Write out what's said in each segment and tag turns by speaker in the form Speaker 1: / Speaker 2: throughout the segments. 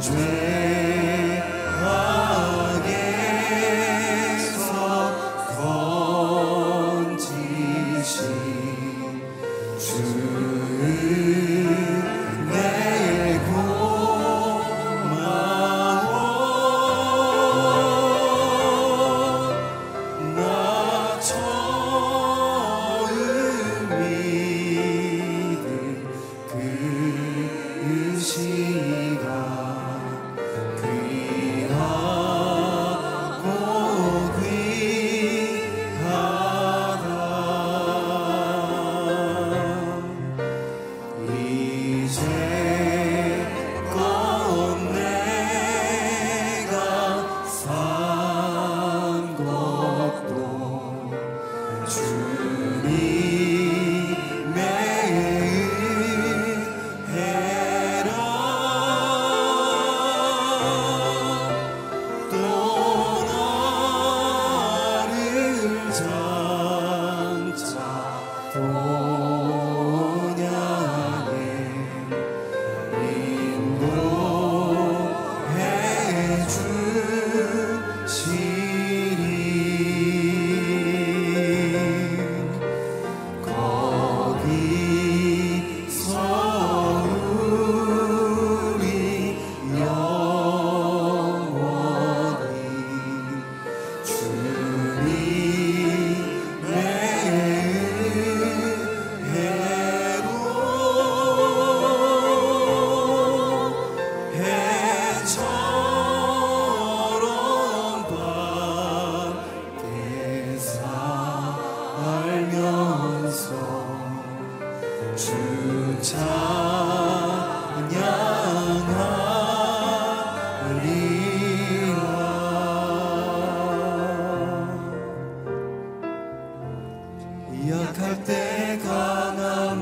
Speaker 1: Strange.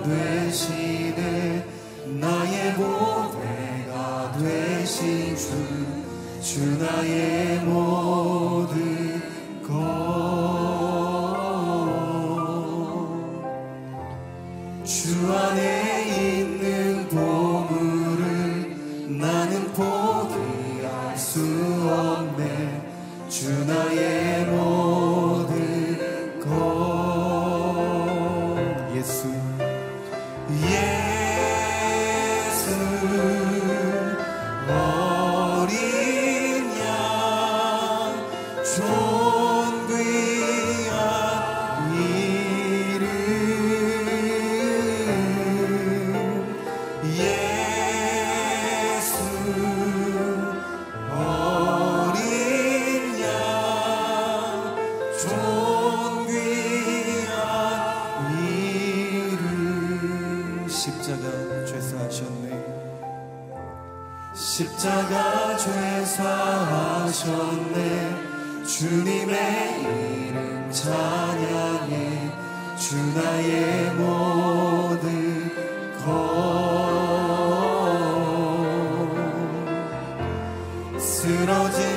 Speaker 1: 되시네. 나의 보배가 되신 주 주 나의 몸. 나가 죄사하셨네. 주님의 이름 찬양해. 주 나의 모든 것. 쓰러진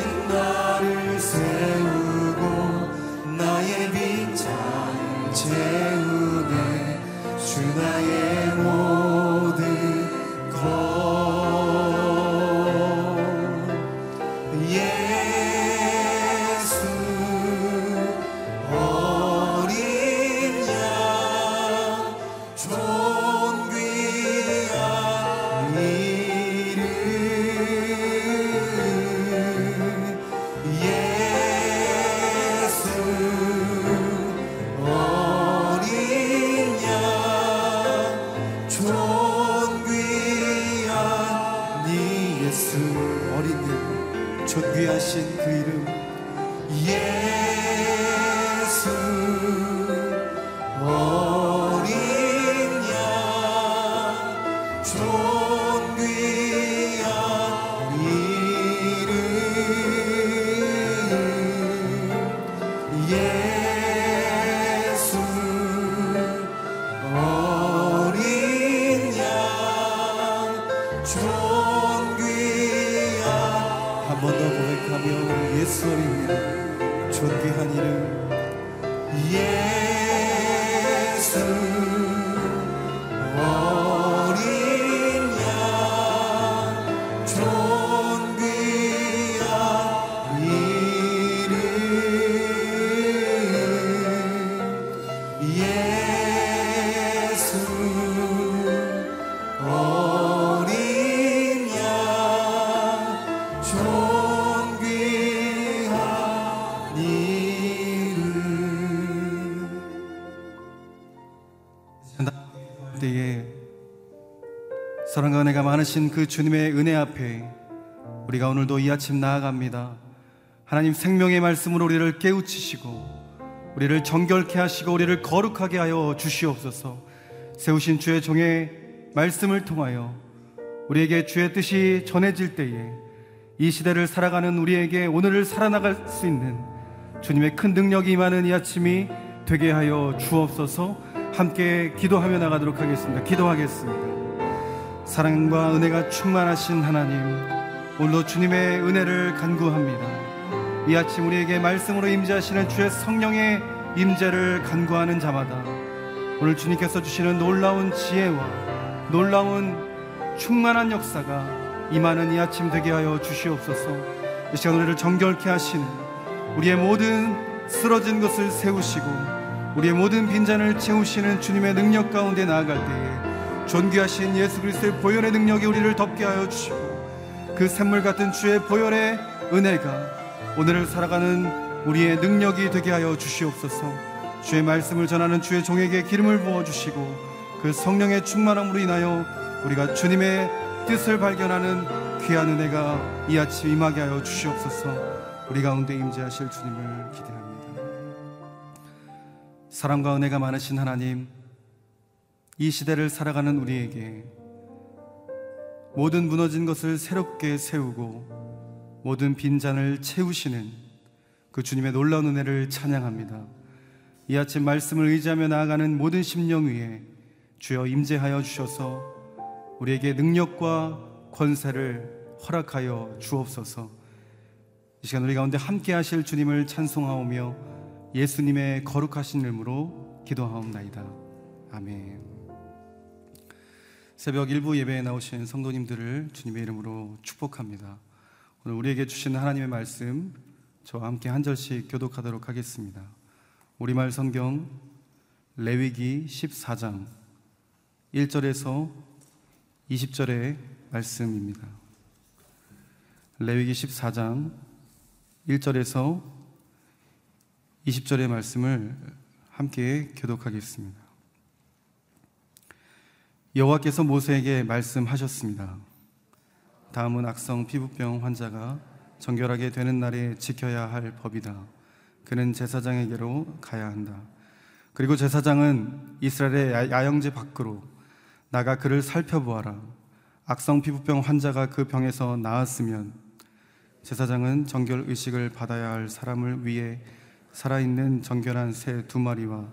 Speaker 1: 사랑과 은혜가 많으신 그 주님의 은혜 앞에 우리가 오늘도 이 아침 나아갑니다. 하나님 생명의 말씀으로 우리를 깨우치시고 우리를 정결케 하시고 우리를 거룩하게 하여 주시옵소서. 세우신 주의 종의 말씀을 통하여 우리에게 주의 뜻이 전해질 때에 이 시대를 살아가는 우리에게 오늘을 살아나갈 수 있는 주님의 큰 능력이 임하는 이 아침이 되게 하여 주옵소서 함께 기도하며 나가도록 하겠습니다. 기도하겠습니다. 사랑과 은혜가 충만하신 하나님, 오늘도 주님의 은혜를 간구합니다. 이 아침 우리에게 말씀으로 임재하시는 주의 성령의 임재를 간구하는 자마다 오늘 주님께서 주시는 놀라운 지혜와 놀라운 충만한 역사가 임하는 이 아침 되게 하여 주시옵소서. 이 시간 우리를 정결케 하시는 우리의 모든 쓰러진 것을 세우시고 우리의 모든 빈잔을 채우시는 주님의 능력 가운데 나아갈 때에 존귀하신 예수 그리스도의 보혈의 능력이 우리를 덮게 하여 주시고 그 샘물 같은 주의 보혈의 은혜가 오늘을 살아가는 우리의 능력이 되게 하여 주시옵소서. 주의 말씀을 전하는 주의 종에게 기름을 부어 주시고 그 성령의 충만함으로 인하여 우리가 주님의 뜻을 발견하는 귀한 은혜가 이 아침 임하게 하여 주시옵소서. 우리 가운데 임재하실 주님을 기대합니다. 사랑과 은혜가 많으신 하나님, 이 시대를 살아가는 우리에게 모든 무너진 것을 새롭게 세우고 모든 빈잔을 채우시는 그 주님의 놀라운 은혜를 찬양합니다. 이 아침 말씀을 의지하며 나아가는 모든 심령 위에 주여 임재하여 주셔서 우리에게 능력과 권세를 허락하여 주옵소서. 이 시간 우리 가운데 함께 하실 주님을 찬송하오며 예수님의 거룩하신 이름으로 기도하옵나이다. 아멘. 새벽 일부 예배에 나오신 성도님들을 주님의 이름으로 축복합니다. 오늘 우리에게 주신 하나님의 말씀 저와 함께 한 절씩 교독하도록 하겠습니다. 우리말 성경 레위기 14장 1절에서 20절의 말씀입니다. 레위기 14장 1절에서 20절의 말씀을 함께 교독하겠습니다. 여호와께서 모세에게 말씀하셨습니다. 다음은 악성 피부병 환자가 정결하게 되는 날에 지켜야 할 법이다. 그는 제사장에게로 가야 한다. 그리고 제사장은 이스라엘의 야영지 밖으로 나가 그를 살펴보아라. 악성 피부병 환자가 그 병에서 나았으면 제사장은 정결 의식을 받아야 할 사람을 위해 살아있는 정결한 새 두 마리와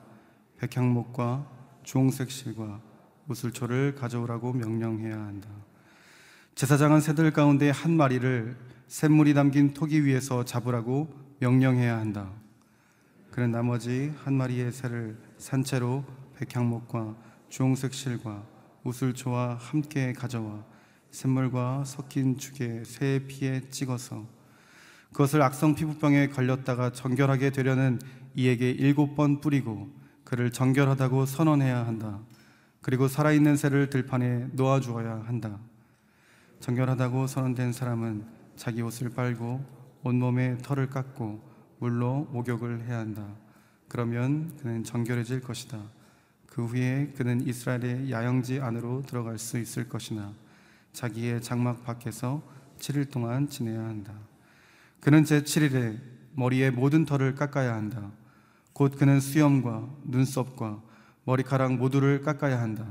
Speaker 1: 백향목과 주홍색 실과 우슬초를 가져오라고 명령해야 한다. 제사장은 새들 가운데 한 마리를 샘물이 담긴 토기 위에서 잡으라고 명령해야 한다. 그는 나머지 한 마리의 새를 산채로 백향목과 주홍색 실과 우슬초와 함께 가져와 샘물과 섞인 죽에 새의 피에 찍어서 그것을 악성 피부병에 걸렸다가 정결하게 되려는 이에게 일곱 번 뿌리고 그를 정결하다고 선언해야 한다. 그리고 살아있는 새를 들판에 놓아 주어야 한다. 정결하다고 선언된 사람은 자기 옷을 빨고 온몸에 털을 깎고 물로 목욕을 해야 한다. 그러면 그는 정결해질 것이다. 그 후에 그는 이스라엘의 야영지 안으로 들어갈 수 있을 것이나 자기의 장막 밖에서 7일 동안 지내야 한다. 그는 제 7일에 머리의 모든 털을 깎아야 한다. 곧 그는 수염과 눈썹과 머리카락 모두를 깎아야 한다.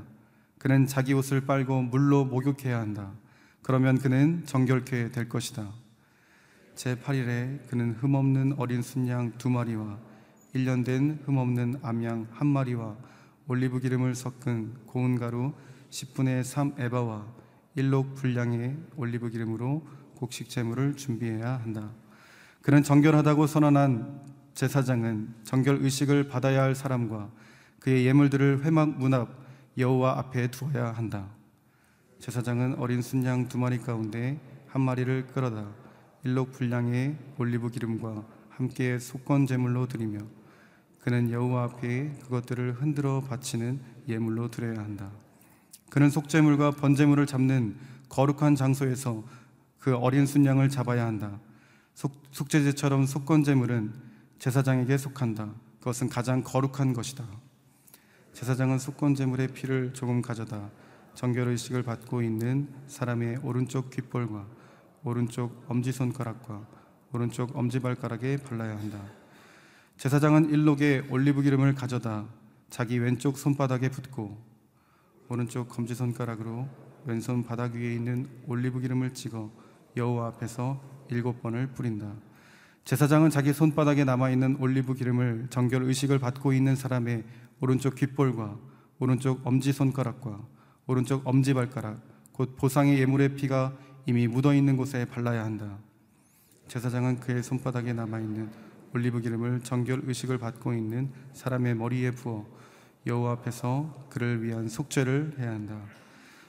Speaker 1: 그는 자기 옷을 빨고 물로 목욕해야 한다. 그러면 그는 정결케 될 것이다. 제 8일에 그는 흠없는 어린 숫양 두 마리와 1년 된 흠없는 암양 한 마리와 올리브 기름을 섞은 고운 가루 10분의 3 에바와 일록 분량의 올리브 기름으로 곡식 제물을 준비해야 한다. 그는 정결하다고 선언한 제사장은 정결 의식을 받아야 할 사람과 그의 예물들을 회막 문 앞 여호와 앞에 두어야 한다. 제사장은 어린 순양 두 마리 가운데 한 마리를 끌어다 일록 분량의 올리브 기름과 함께 속건 제물로 드리며 그는 여호와 앞에 그것들을 흔들어 바치는 예물로 드려야 한다. 그는 속죄물과 번제물을 잡는 거룩한 장소에서 그 어린 순양을 잡아야 한다. 속, 죄제처럼 속건제물은 제사장에게 속한다. 그것은 가장 거룩한 것이다. 제사장은 속건 제물의 피를 조금 가져다 정결 의식을 받고 있는 사람의 오른쪽 귓볼과 오른쪽 엄지 손가락과 오른쪽 엄지 발가락에 발라야 한다. 제사장은 일록에 올리브 기름을 가져다 자기 왼쪽 손바닥에 붓고 오른쪽 검지 손가락으로 왼손 바닥 위에 있는 올리브 기름을 찍어 여호와 앞에서 일곱 번을 뿌린다. 제사장은 자기 손바닥에 남아 있는 올리브 기름을 정결 의식을 받고 있는 사람의 오른쪽 귓볼과 오른쪽 엄지 손가락과 오른쪽 엄지 발가락 곧 보상의 예물의 피가 이미 묻어 있는 곳에 발라야 한다. 제사장은 그의 손바닥에 남아 있는 올리브 기름을 정결 의식을 받고 있는 사람의 머리에 부어 여호와 앞에서 그를 위한 속죄를 해야 한다.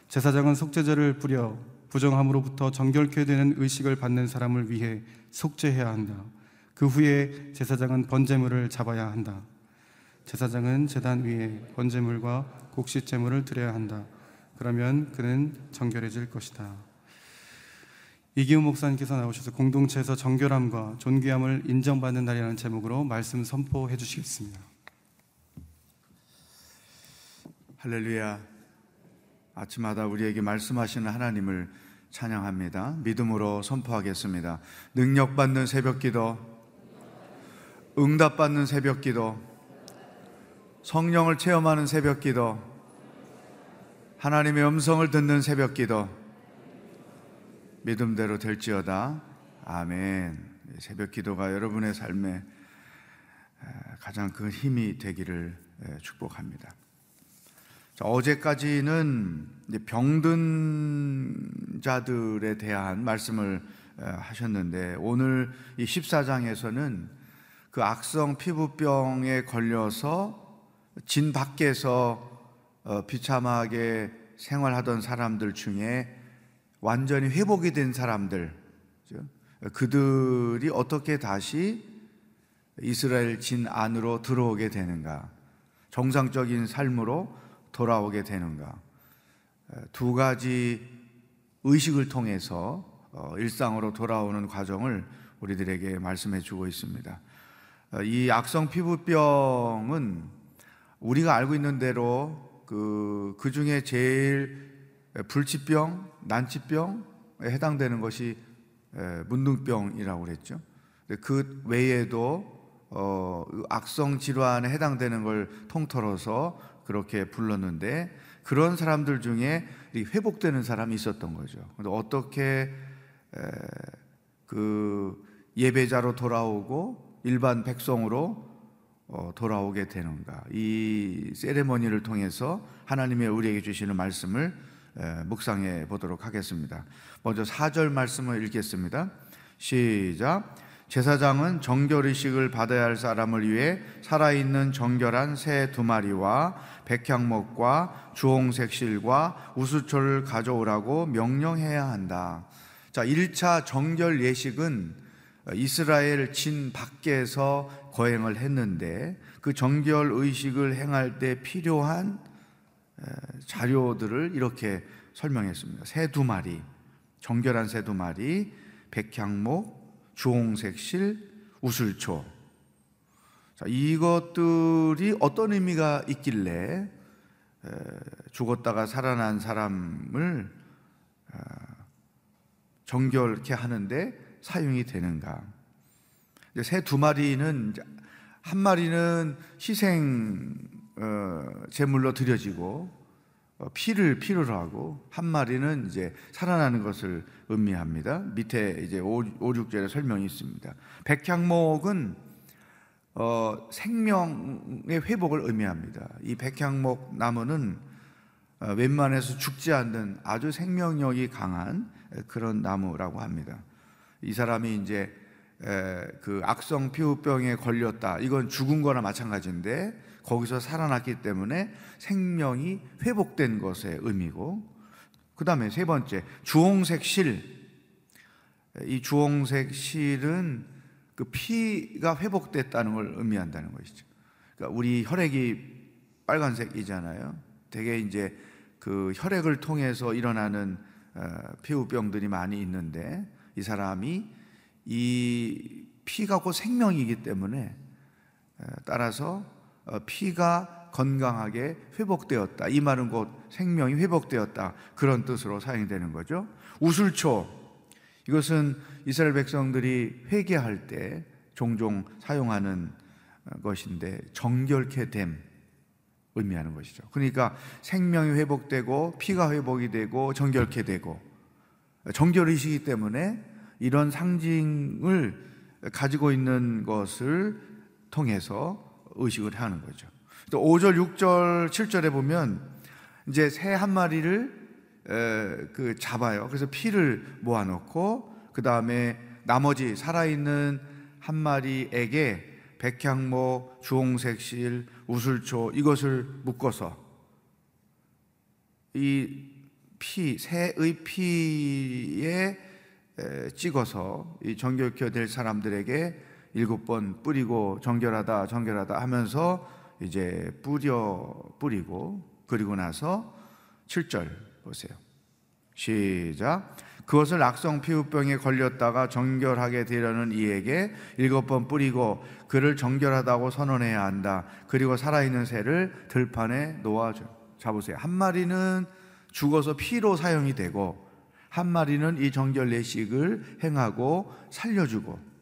Speaker 1: 제사장은 속죄제를 뿌려 부정함으로부터 정결케 되는 의식을 받는 사람을 위해 속죄해야 한다. 그 후에 제사장은 번제물을 잡아야 한다. 제사장은 제단 위에 번제물과 곡식제물을 드려야 한다. 그러면 그는 정결해질 것이다. 이기훈 목사님께서 나오셔서 공동체에서 정결함과 존귀함을 인정받는 날이라는 제목으로 말씀 선포해 주시겠습니다.
Speaker 2: 할렐루야. 아침마다 우리에게 말씀하시는 하나님을 찬양합니다. 믿음으로 선포하겠습니다. 능력받는 새벽 기도, 응답받는 새벽 기도, 성령을 체험하는 새벽 기도, 하나님의 음성을 듣는 새벽 기도, 믿음대로 될지어다. 아멘. 새벽 기도가 여러분의 삶에 가장 큰 힘이 되기를 축복합니다. 자, 어제까지는 병든 자들에 대한 말씀을 하셨는데 오늘 이 14장에서는 그 악성 피부병에 걸려서 진 밖에서 어, 비참하게 생활하던 사람들 중에 완전히 회복이 된 사람들, 그들이 어떻게 다시 이스라엘 진 안으로 들어오게 되는가, 정상적인 삶으로 돌아오게 되는가, 두 가지 의식을 통해서 어, 일상으로 돌아오는 과정을 우리들에게 말씀해 주고 있습니다. 어, 이 악성 피부병은 우리가 알고 있는 대로 그, 그 중에 제일 불치병, 난치병에 해당되는 것이 문둥병이라고 그랬죠. 그 외에도 어, 악성 질환에 해당되는 걸 통틀어서 그렇게 불렀는데 그런 사람들 중에 회복되는 사람이 있었던 거죠. 근데 어떻게 그 예배자로 돌아오고 일반 백성으로 어, 돌아오게 되는가? 이 세레머니를 통해서 하나님의 우리에게 주시는 말씀을 묵상해 보도록 하겠습니다. 먼저 4절 말씀을 읽겠습니다. 시작. 제사장은 정결의식을 받아야 할 사람을 위해 살아있는 정결한 새 두 마리와 백향목과 주홍색 실과 우수초를 가져오라고 명령해야 한다. 자, 1차 정결 예식은 이스라엘 진 밖에서 거행을 했는데 그 정결 의식을 행할 때 필요한 자료들을 이렇게 설명했습니다. 새 두 마리, 정결한 새 두 마리, 백향목, 주홍색 실, 우슬초. 자, 이것들이 어떤 의미가 있길래 죽었다가 살아난 사람을 어, 정결케 하는데 사용이 되는가? 새 두 마리는 한 마리는 희생 어, 제물로 드려지고 어, 피를 필요로 하고 한 마리는 이제 살아나는 것을 의미합니다. 밑에 이제 5, 5 6절에 설명이 있습니다. 백향목은 어, 생명의 회복을 의미합니다. 이 백향목 나무는 어, 웬만해서 죽지 않는 아주 생명력이 강한 그런 나무라고 합니다. 이 사람이 이제 에, 그 악성 피부병에 걸렸다. 이건 죽은 거나 마찬가지인데 거기서 살아났기 때문에 생명이 회복된 것의 의미고 그 다음에 세 번째 주홍색 실. 이 주홍색 실은 그 피가 회복됐다는 걸 의미한다는 것이죠. 그러니까 우리 혈액이 빨간색이잖아요. 되게 이제 그 혈액을 통해서 일어나는 어, 피부병들이 많이 있는데 이 사람이 이 피가 곧 생명이기 때문에 어, 따라서 어, 피가 건강하게 회복되었다. 이 말은 곧 생명이 회복되었다. 그런 뜻으로 사용이 되는 거죠. 우술초. 이것은 이스라엘 백성들이 회개할 때 종종 사용하는 것인데 정결케 됨 의미하는 것이죠. 그러니까 생명이 회복되고 피가 회복이 되고 정결케 되고 정결이시기 때문에 이런 상징을 가지고 있는 것을 통해서 의식을 하는 거죠. 또 5절, 6절, 7절에 보면 이제 새 한 마리를 그 잡아요. 그래서 피를 모아놓고 그 다음에 나머지 살아있는 한 마리에게 백향목, 주홍색실, 우술초 이것을 묶어서 이 피, 새의 피에 찍어서 이 정결케 될 사람들에게 일곱 번 뿌리고 정결하다 정결하다 하면서 이제 뿌려 뿌리고 그리고 나서 7절 보세요. 시작. 그것을 악성 피부병에 걸렸다가 정결하게 되려는 이에게 일곱 번 뿌리고 그를 정결하다고 선언해야 한다. 그리고 살아있는 새를 들판에 놓아줘. 자 보세요. 한 마리는 죽어서 피로 사용이 되고 한 마리는 이 정결 내식을 행하고 살려주고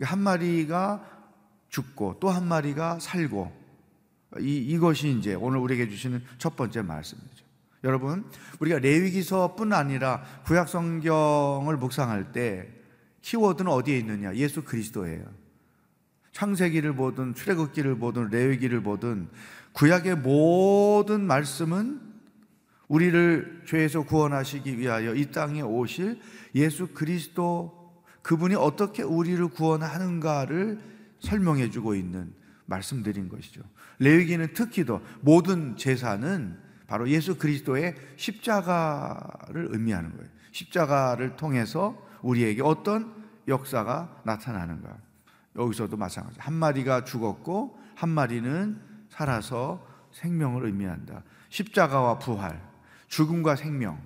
Speaker 2: 한 마리가 죽고 또 한 마리가 살고 이, 이것이 이제 오늘 우리에게 주시는 첫 번째 말씀이죠. 여러분, 우리가 레위기서뿐 아니라 구약 성경을 묵상할 때 키워드는 어디에 있느냐? 예수 그리스도예요. 창세기를 보든 출애굽기를 보든 레위기를 보든 구약의 모든 말씀은 우리를 죄에서 구원하시기 위하여 이 땅에 오실 예수 그리스도 그분이 어떻게 우리를 구원하는가를 설명해 주고 있는 말씀드린 것이죠. 레위기는 특히 더 모든 제사는 바로 예수 그리스도의 십자가를 의미하는 거예요. 십자가를 통해서 우리에게 어떤 역사가 나타나는가. 여기서도 마찬가지. 한 마리가 죽었고 한 마리는 살아서 생명을 의미한다. 십자가와 부활. 죽음과 생명.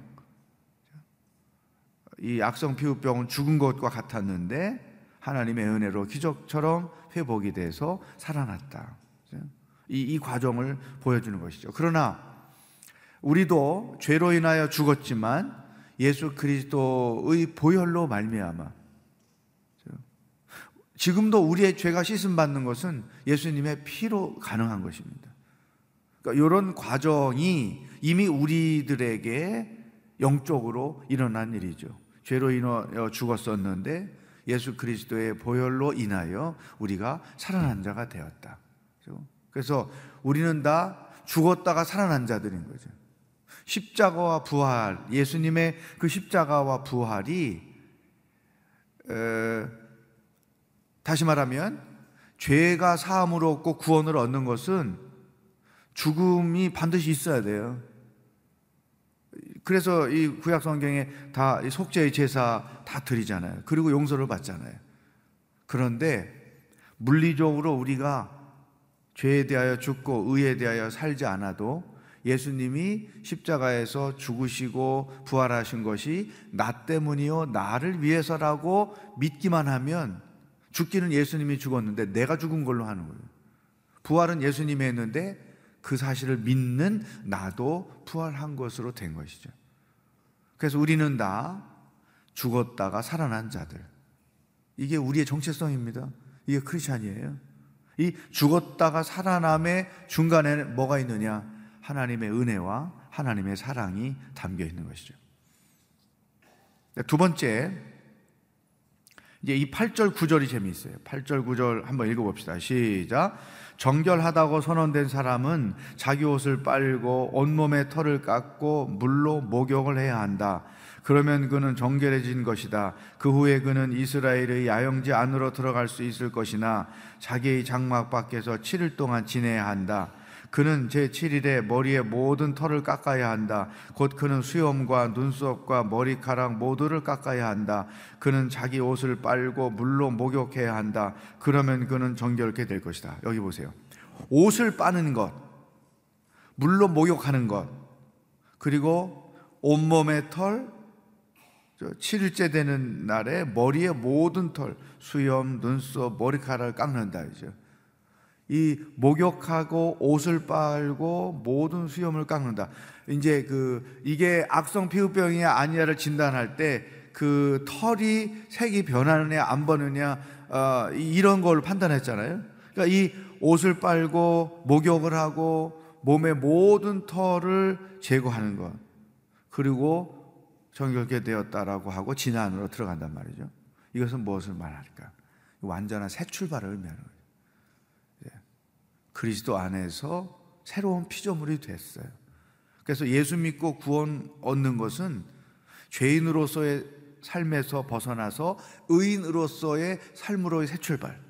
Speaker 2: 이 악성 피부병은 죽은 것과 같았는데 하나님의 은혜로 기적처럼 회복이 돼서 살아났다. 이, 이 과정을 보여주는 것이죠. 그러나 우리도 죄로 인하여 죽었지만 예수 그리스도의 보혈로 말미암아 지금도 우리의 죄가 씻음 받는 것은 예수님의 피로 가능한 것입니다. 그러니까 이런 과정이 이미 우리들에게 영적으로 일어난 일이죠. 죄로 인하여 죽었었는데 예수 그리스도의 보혈로 인하여 우리가 살아난 자가 되었다. 그래서 우리는 다 죽었다가 살아난 자들인 거죠. 십자가와 부활, 예수님의 그 십자가와 부활이 에, 다시 말하면 죄가 사함을 얻고 구원을 얻는 것은 죽음이 반드시 있어야 돼요. 그래서 이 구약 성경에 다 속죄의 제사 다 드리잖아요. 그리고 용서를 받잖아요. 그런데 물리적으로 우리가 죄에 대하여 죽고 의에 대하여 살지 않아도 예수님이 십자가에서 죽으시고 부활하신 것이 나 때문이요 나를 위해서라고 믿기만 하면 죽기는 예수님이 죽었는데 내가 죽은 걸로 하는 거예요. 부활은 예수님이 했는데 그 사실을 믿는 나도 부활한 것으로 된 것이죠. 그래서 우리는 다 죽었다가 살아난 자들. 이게 우리의 정체성입니다. 이게 크리스찬이에요. 이 죽었다가 살아남의 중간에 뭐가 있느냐? 하나님의 은혜와 하나님의 사랑이 담겨 있는 것이죠. 두 번째, 이제 이 8절 9절이 재미있어요. 8절 9절 한번 읽어 봅시다. 시작. 정결하다고 선언된 사람은 자기 옷을 빨고 온몸에 털을 깎고 물로 목욕을 해야 한다. 그러면 그는 정결해진 것이다. 그 후에 그는 이스라엘의 야영지 안으로 들어갈 수 있을 것이나 자기의 장막 밖에서 7일 동안 지내야 한다. 그는 제7일에 머리에 모든 털을 깎아야 한다. 곧 그는 수염과 눈썹과 머리카락 모두를 깎아야 한다. 그는 자기 옷을 빨고 물로 목욕해야 한다. 그러면 그는 정결케 될 것이다. 여기 보세요. 옷을 빠는 것, 물로 목욕하는 것, 그리고 온몸의 털, 7일째 되는 날에 머리의 모든 털, 수염, 눈썹, 머리카락을 깎는다. 이죠. 이 목욕하고 옷을 빨고 모든 수염을 깎는다. 이제 그 이게 악성 피부병이냐 아니냐를 진단할 때 그 털이 색이 변하느냐 안 변하느냐 어, 이런 걸 판단했잖아요. 그러니까 이 옷을 빨고 목욕을 하고 몸의 모든 털을 제거하는 것 그리고 정결케 되었다라고 하고 진안으로 들어간단 말이죠. 이것은 무엇을 말할까? 완전한 새 출발을 의미하는 거예요. 예. 그리스도 안에서 새로운 피조물이 됐어요. 그래서 예수 믿고 구원 얻는 것은 죄인으로서의 삶에서 벗어나서 의인으로서의 삶으로의 새 출발.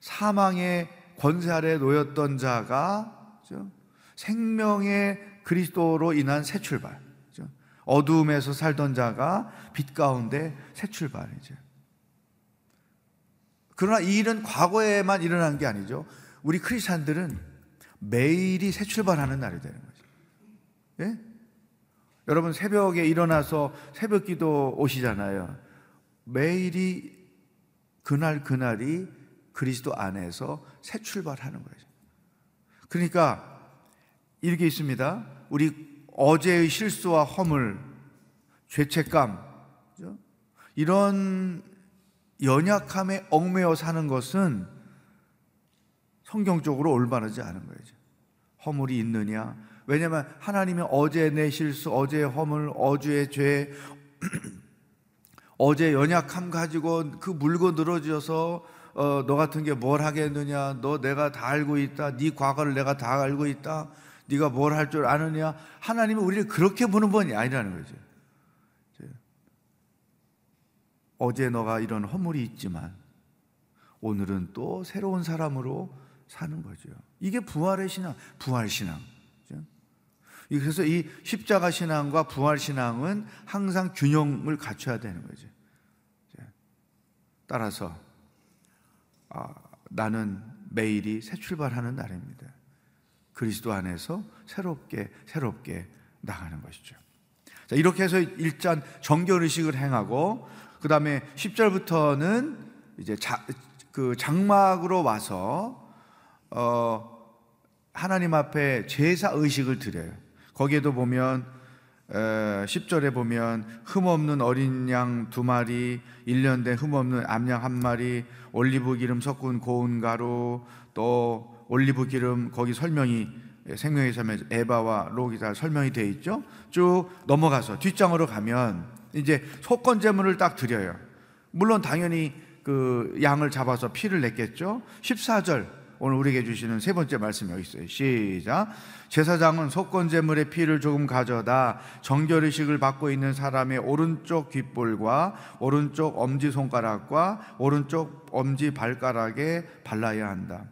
Speaker 2: 사망의 권세 아래 놓였던 자가? 생명의 그리스도로 인한 새 출발. 어두움에서 살던 자가 빛 가운데 새 출발이죠. 그러나 이 일은 과거에만 일어난 게 아니죠. 우리 크리스찬들은 매일이 새 출발하는 날이 되는 거죠. 예? 여러분 새벽에 일어나서 새벽 기도 오시잖아요. 매일이 그날 그날이 그리스도 안에서 새 출발하는 거죠. 그러니까 이렇게 있습니다. 우리 어제의 실수와 허물, 죄책감, 이런 연약함에 얽매여 사는 것은 성경적으로 올바르지 않은 거죠. 허물이 있느냐, 왜냐하면 하나님은 어제 내 실수, 어제의 허물, 어제의 죄, 어제 연약함 가지고 그 물고 늘어져서 어, 너 같은 게 뭘 하겠느냐? 너 내가 다 알고 있다. 네 과거를 내가 다 알고 있다. 네가 뭘 할 줄 아느냐? 하나님은 우리를 그렇게 보는 분이 아니라는 거죠. 어제 너가 이런 허물이 있지만 오늘은 또 새로운 사람으로 사는 거죠. 이게 부활의 신앙, 부활 신앙. 그래서 이 십자가 신앙과 부활 신앙은 항상 균형을 갖춰야 되는 거죠. 따라서 아, 나는 매일이 새 출발하는 날입니다. 그리스도 안에서 새롭게 새롭게 나가는 것이죠. 자, 이렇게 해서 일단 정결 의식을 행하고 그다음에 10절부터는 이제 자, 그 장막으로 와서 어 하나님 앞에 제사 의식을 드려요. 거기에도 보면 10절에 보면 흠없는 어린 양 두 마리, 1년 된 흠없는 암양 한 마리, 올리브 기름 섞은 고운 가루, 또 올리브 기름 거기 설명이 생명의 삶에 에바와 록이 다 설명이 되어 있죠. 쭉 넘어가서 뒷장으로 가면 이제 속건 제물을 딱 드려요. 물론 당연히 그 양을 잡아서 피를 냈겠죠. 14절 오늘 우리에게 주시는 세 번째 말씀이 여기 있어요. 시작. 제사장은 속건제물의 피를 조금 가져다 정결의식을 받고 있는 사람의 오른쪽 귓볼과 오른쪽 엄지 손가락과 오른쪽 엄지 발가락에 발라야 한다.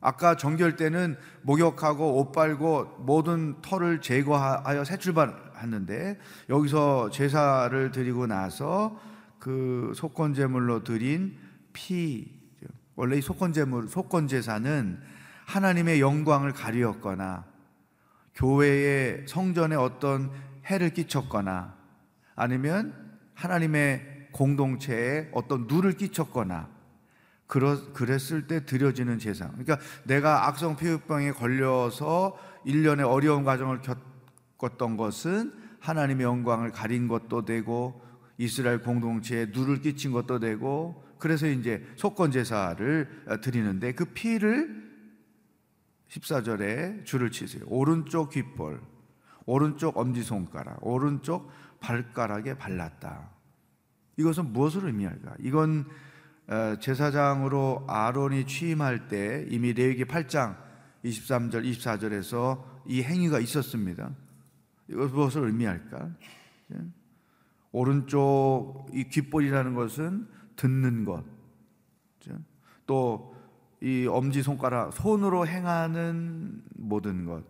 Speaker 2: 아까 정결 때는 목욕하고 옷 빨고 모든 털을 제거하여 새 출발했는데 여기서 제사를 드리고 나서 그 속건제물로 드린 피 원래 이 속건제물, 속건제사는 하나님의 영광을 가리었거나 교회의 성전에 어떤 해를 끼쳤거나 아니면 하나님의 공동체에 어떤 누를 끼쳤거나 그랬을 때 드려지는 제사. 그러니까 내가 악성 피부병에 걸려서 1년의 어려운 과정을 겪었던 것은 하나님의 영광을 가린 것도 되고 이스라엘 공동체에 누를 끼친 것도 되고 그래서 이제 속건 제사를 어, 드리는데 그 피를 14절에 줄을 치세요. 오른쪽 귓볼, 오른쪽 엄지손가락, 오른쪽 발가락에 발랐다. 이것은 무엇을 의미할까? 이건 어, 제사장으로 아론이 취임할 때 이미 레위기 8장 23절, 24절에서 이 행위가 있었습니다. 이것 무엇을 의미할까? 예? 오른쪽 이 귓볼이라는 것은 듣는 것, 또 이 엄지 손가락 손으로 행하는 모든 것,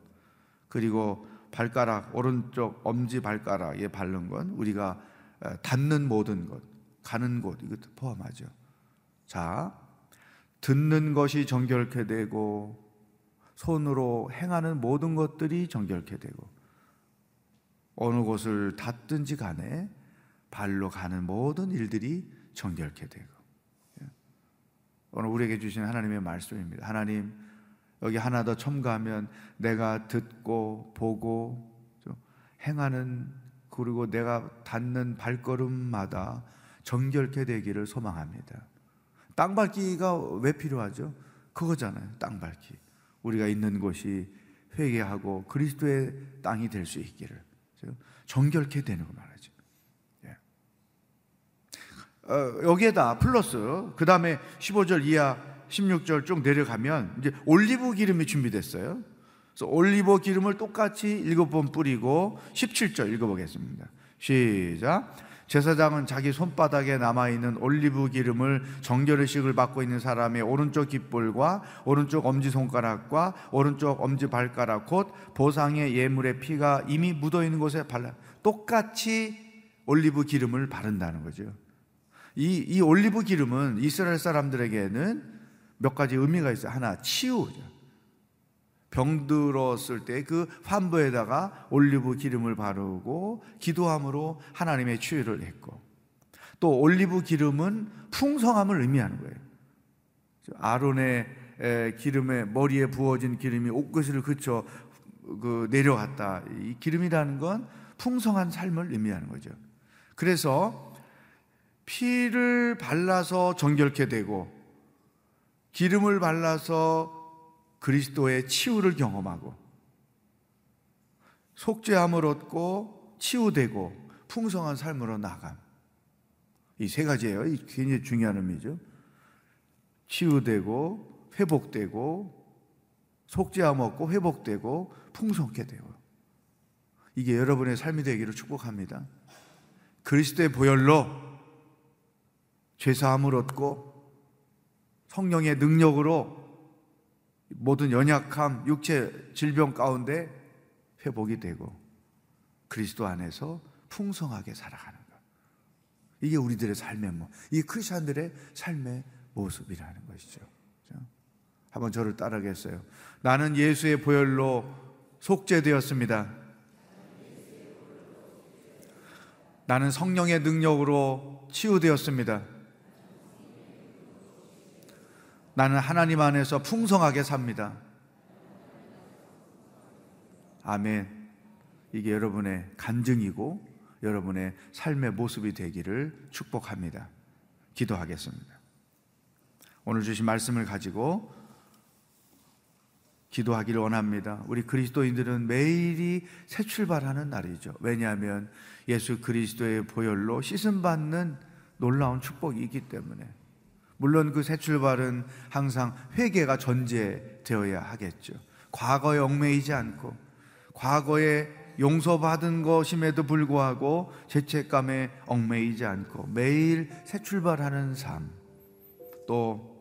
Speaker 2: 그리고 발가락 오른쪽 엄지 발가락에 바른 건 우리가 닿는 모든 것, 가는 곳 이것도 포함하죠. 자, 듣는 것이 정결케 되고 손으로 행하는 모든 것들이 정결케 되고 어느 곳을 닿든지 간에 발로 가는 모든 일들이 정결케 되고. 예. 오늘 우리에게 주신 하나님의 말씀입니다. 하나님 여기 하나 더 첨가하면 내가 듣고 보고 행하는 그리고 내가 닿는 발걸음마다 정결케 되기를 소망합니다. 땅 밟기가 왜 필요하죠? 그거잖아요. 땅 밟기. 우리가 있는 곳이 회개하고 그리스도의 땅이 될 수 있기를 정결케 되는 거. 예. 어, 여기에다 플러스 그 다음에 15절 이하 16절 쭉 내려가면 이제 올리브 기름이 준비됐어요. 그래서 올리브 기름을 똑같이 일곱 번 뿌리고 17절 읽어보겠습니다. 시작. 제사장은 자기 손바닥에 남아있는 올리브 기름을 정결의식을 받고 있는 사람의 오른쪽 귓불과 오른쪽 엄지손가락과 오른쪽 엄지발가락 곧 보상의 예물의 피가 이미 묻어있는 곳에 발라 똑같이 올리브 기름을 바른다는 거죠 이, 이 올리브 기름은 이스라엘 사람들에게는 몇 가지 의미가 있어요 하나 치유죠 병들었을 때 그 환부에다가 올리브 기름을 바르고 기도함으로 하나님의 치유를 했고 또 올리브 기름은 풍성함을 의미하는 거예요. 아론의 기름에 머리에 부어진 기름이 옷깃을 그쳐 그 내려갔다. 이 기름이라는 건 풍성한 삶을 의미하는 거죠. 그래서 피를 발라서 정결케 되고 기름을 발라서 그리스도의 치유를 경험하고 속죄함을 얻고 치유되고 풍성한 삶으로 나감. 이 세 가지예요. 이 굉장히 중요한 의미죠. 치유되고 회복되고 속죄함 얻고 회복되고 풍성케 되고 이게 여러분의 삶이 되기를 축복합니다. 그리스도의 보혈로 죄사함을 얻고 성령의 능력으로 모든 연약함, 육체 질병 가운데 회복이 되고 그리스도 안에서 풍성하게 살아가는 것. 이게 우리들의 삶의 모, 이게 크리스천들의 삶의 모습이라는 것이죠. 한번 저를 따라하겠어요. 나는 예수의 보혈로 속죄되었습니다. 나는 성령의 능력으로 치유되었습니다. 나는 하나님 안에서 풍성하게 삽니다. 아멘. 이게 여러분의 간증이고 여러분의 삶의 모습이 되기를 축복합니다. 기도하겠습니다. 오늘 주신 말씀을 가지고 기도하기를 원합니다. 우리 그리스도인들은 매일이 새 출발하는 날이죠. 왜냐하면 예수 그리스도의 보혈로 씻음 받는 놀라운 축복이 있기 때문에 물론 그 새 출발은 항상 회개가 전제되어야 하겠죠. 과거에 얽매이지 않고 과거에 용서받은 것임에도 불구하고 죄책감에 얽매이지 않고 매일 새 출발하는 삶. 또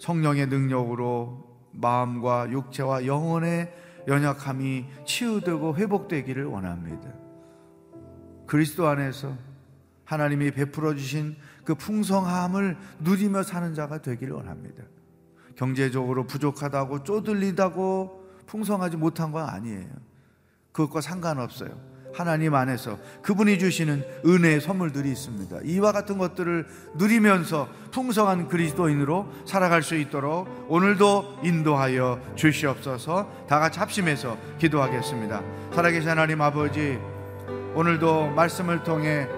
Speaker 2: 성령의 능력으로 마음과 육체와 영혼의 연약함이 치유되고 회복되기를 원합니다. 그리스도 안에서 하나님이 베풀어 주신 그 풍성함을 누리며 사는 자가 되기를 원합니다. 경제적으로 부족하다고 쪼들리다고 풍성하지 못한 건 아니에요. 그것과 상관없어요. 하나님 안에서 그분이 주시는 은혜의 선물들이 있습니다. 이와 같은 것들을 누리면서 풍성한 그리스도인으로 살아갈 수 있도록 오늘도 인도하여 주시옵소서 다 같이 합심해서 기도하겠습니다. 살아계신 하나님 아버지, 오늘도 말씀을 통해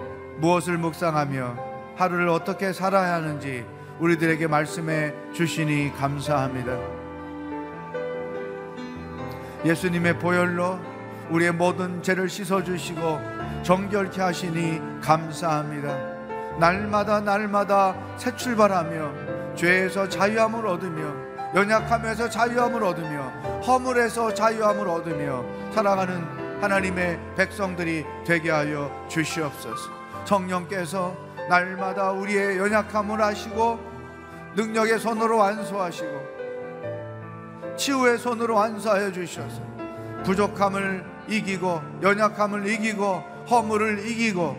Speaker 2: 무엇을 묵상하며 하루를 어떻게 살아야 하는지 우리들에게 말씀해 주시니 감사합니다. 예수님의 보혈로 우리의 모든 죄를 씻어 주시고 정결케 하시니 감사합니다. 날마다 날마다 새 출발하며 죄에서 자유함을 얻으며 연약함에서 자유함을 얻으며 허물에서 자유함을 얻으며 살아가는 하나님의 백성들이 되게 하여 주시옵소서. 성령께서 날마다 우리의 연약함을 아시고 능력의 손으로 완수하시고 치유의 손으로 완수하여 주셔서 부족함을 이기고 연약함을 이기고 허물을 이기고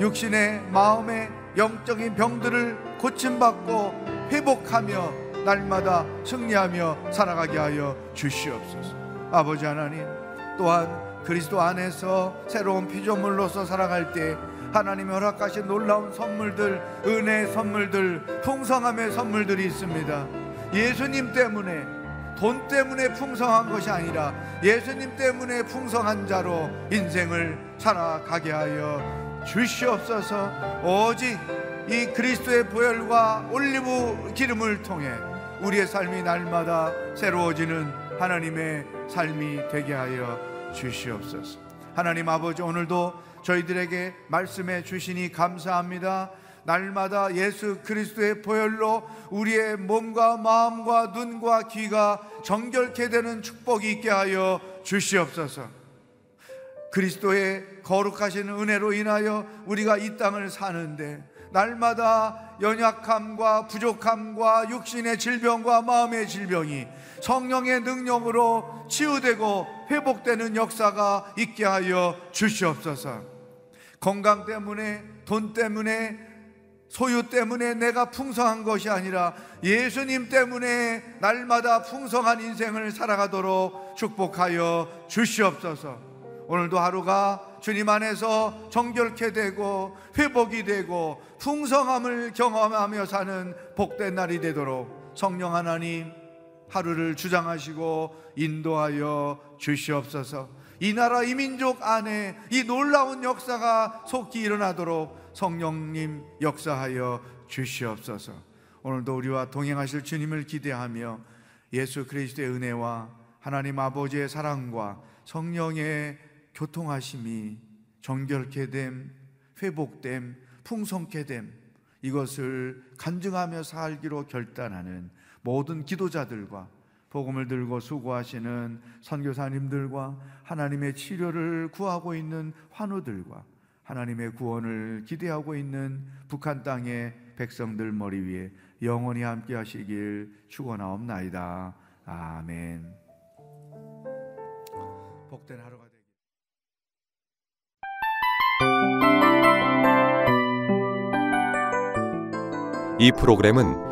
Speaker 2: 육신의 마음의 영적인 병들을 고침받고 회복하며 날마다 승리하며 살아가게 하여 주시옵소서. 아버지 하나님 또한 그리스도 안에서 새로운 피조물로서 살아갈 때 하나님이 허락하신 놀라운 선물들, 은혜 선물들, 풍성함의 선물들이 있습니다. 예수님 때문에 돈 때문에 풍성한 것이 아니라 예수님 때문에 풍성한 자로 인생을 살아가게 하여 주시옵소서. 오직 이 그리스도의 보혈과 올리브 기름을 통해 우리의 삶이 날마다 새로워지는 하나님의 삶이 되게 하여 주시옵소서. 하나님 아버지 오늘도 저희들에게 말씀해 주시니 감사합니다. 날마다 예수 그리스도의 보혈로 우리의 몸과 마음과 눈과 귀가 정결케 되는 축복이 있게 하여 주시옵소서. 그리스도의 거룩하신 은혜로 인하여 우리가 이 땅을 사는데 날마다 연약함과 부족함과 육신의 질병과 마음의 질병이 성령의 능력으로 치유되고 회복되는 역사가 있게 하여 주시옵소서. 건강 때문에 돈 때문에 소유 때문에 내가 풍성한 것이 아니라 예수님 때문에 날마다 풍성한 인생을 살아가도록 축복하여 주시옵소서. 오늘도 하루가 주님 안에서 정결케 되고 회복이 되고 풍성함을 경험하며 사는 복된 날이 되도록 성령 하나님 하루를 주장하시고 인도하여 주시옵소서. 이 나라 이 민족 안에 이 놀라운 역사가 속히 일어나도록 성령님 역사하여 주시옵소서. 오늘도 우리와 동행하실 주님을 기대하며 예수 그리스도의 은혜와 하나님 아버지의 사랑과 성령의 교통하심이 정결케 됨, 회복됨, 풍성케 됨 이것을 간증하며 살기로 결단하는 모든 기도자들과 복음을 들고 수고하시는 선교사님들과 하나님의 치료를 구하고 있는 환우들과 하나님의 구원을 기대하고 있는 북한 땅의 백성들 머리 위에 영원히 함께 하시길 축원하옵나이다. 아멘. 복된 하루가 되길.
Speaker 3: 이 프로그램은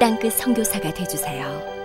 Speaker 4: 땅끝 선교사가 되주세요.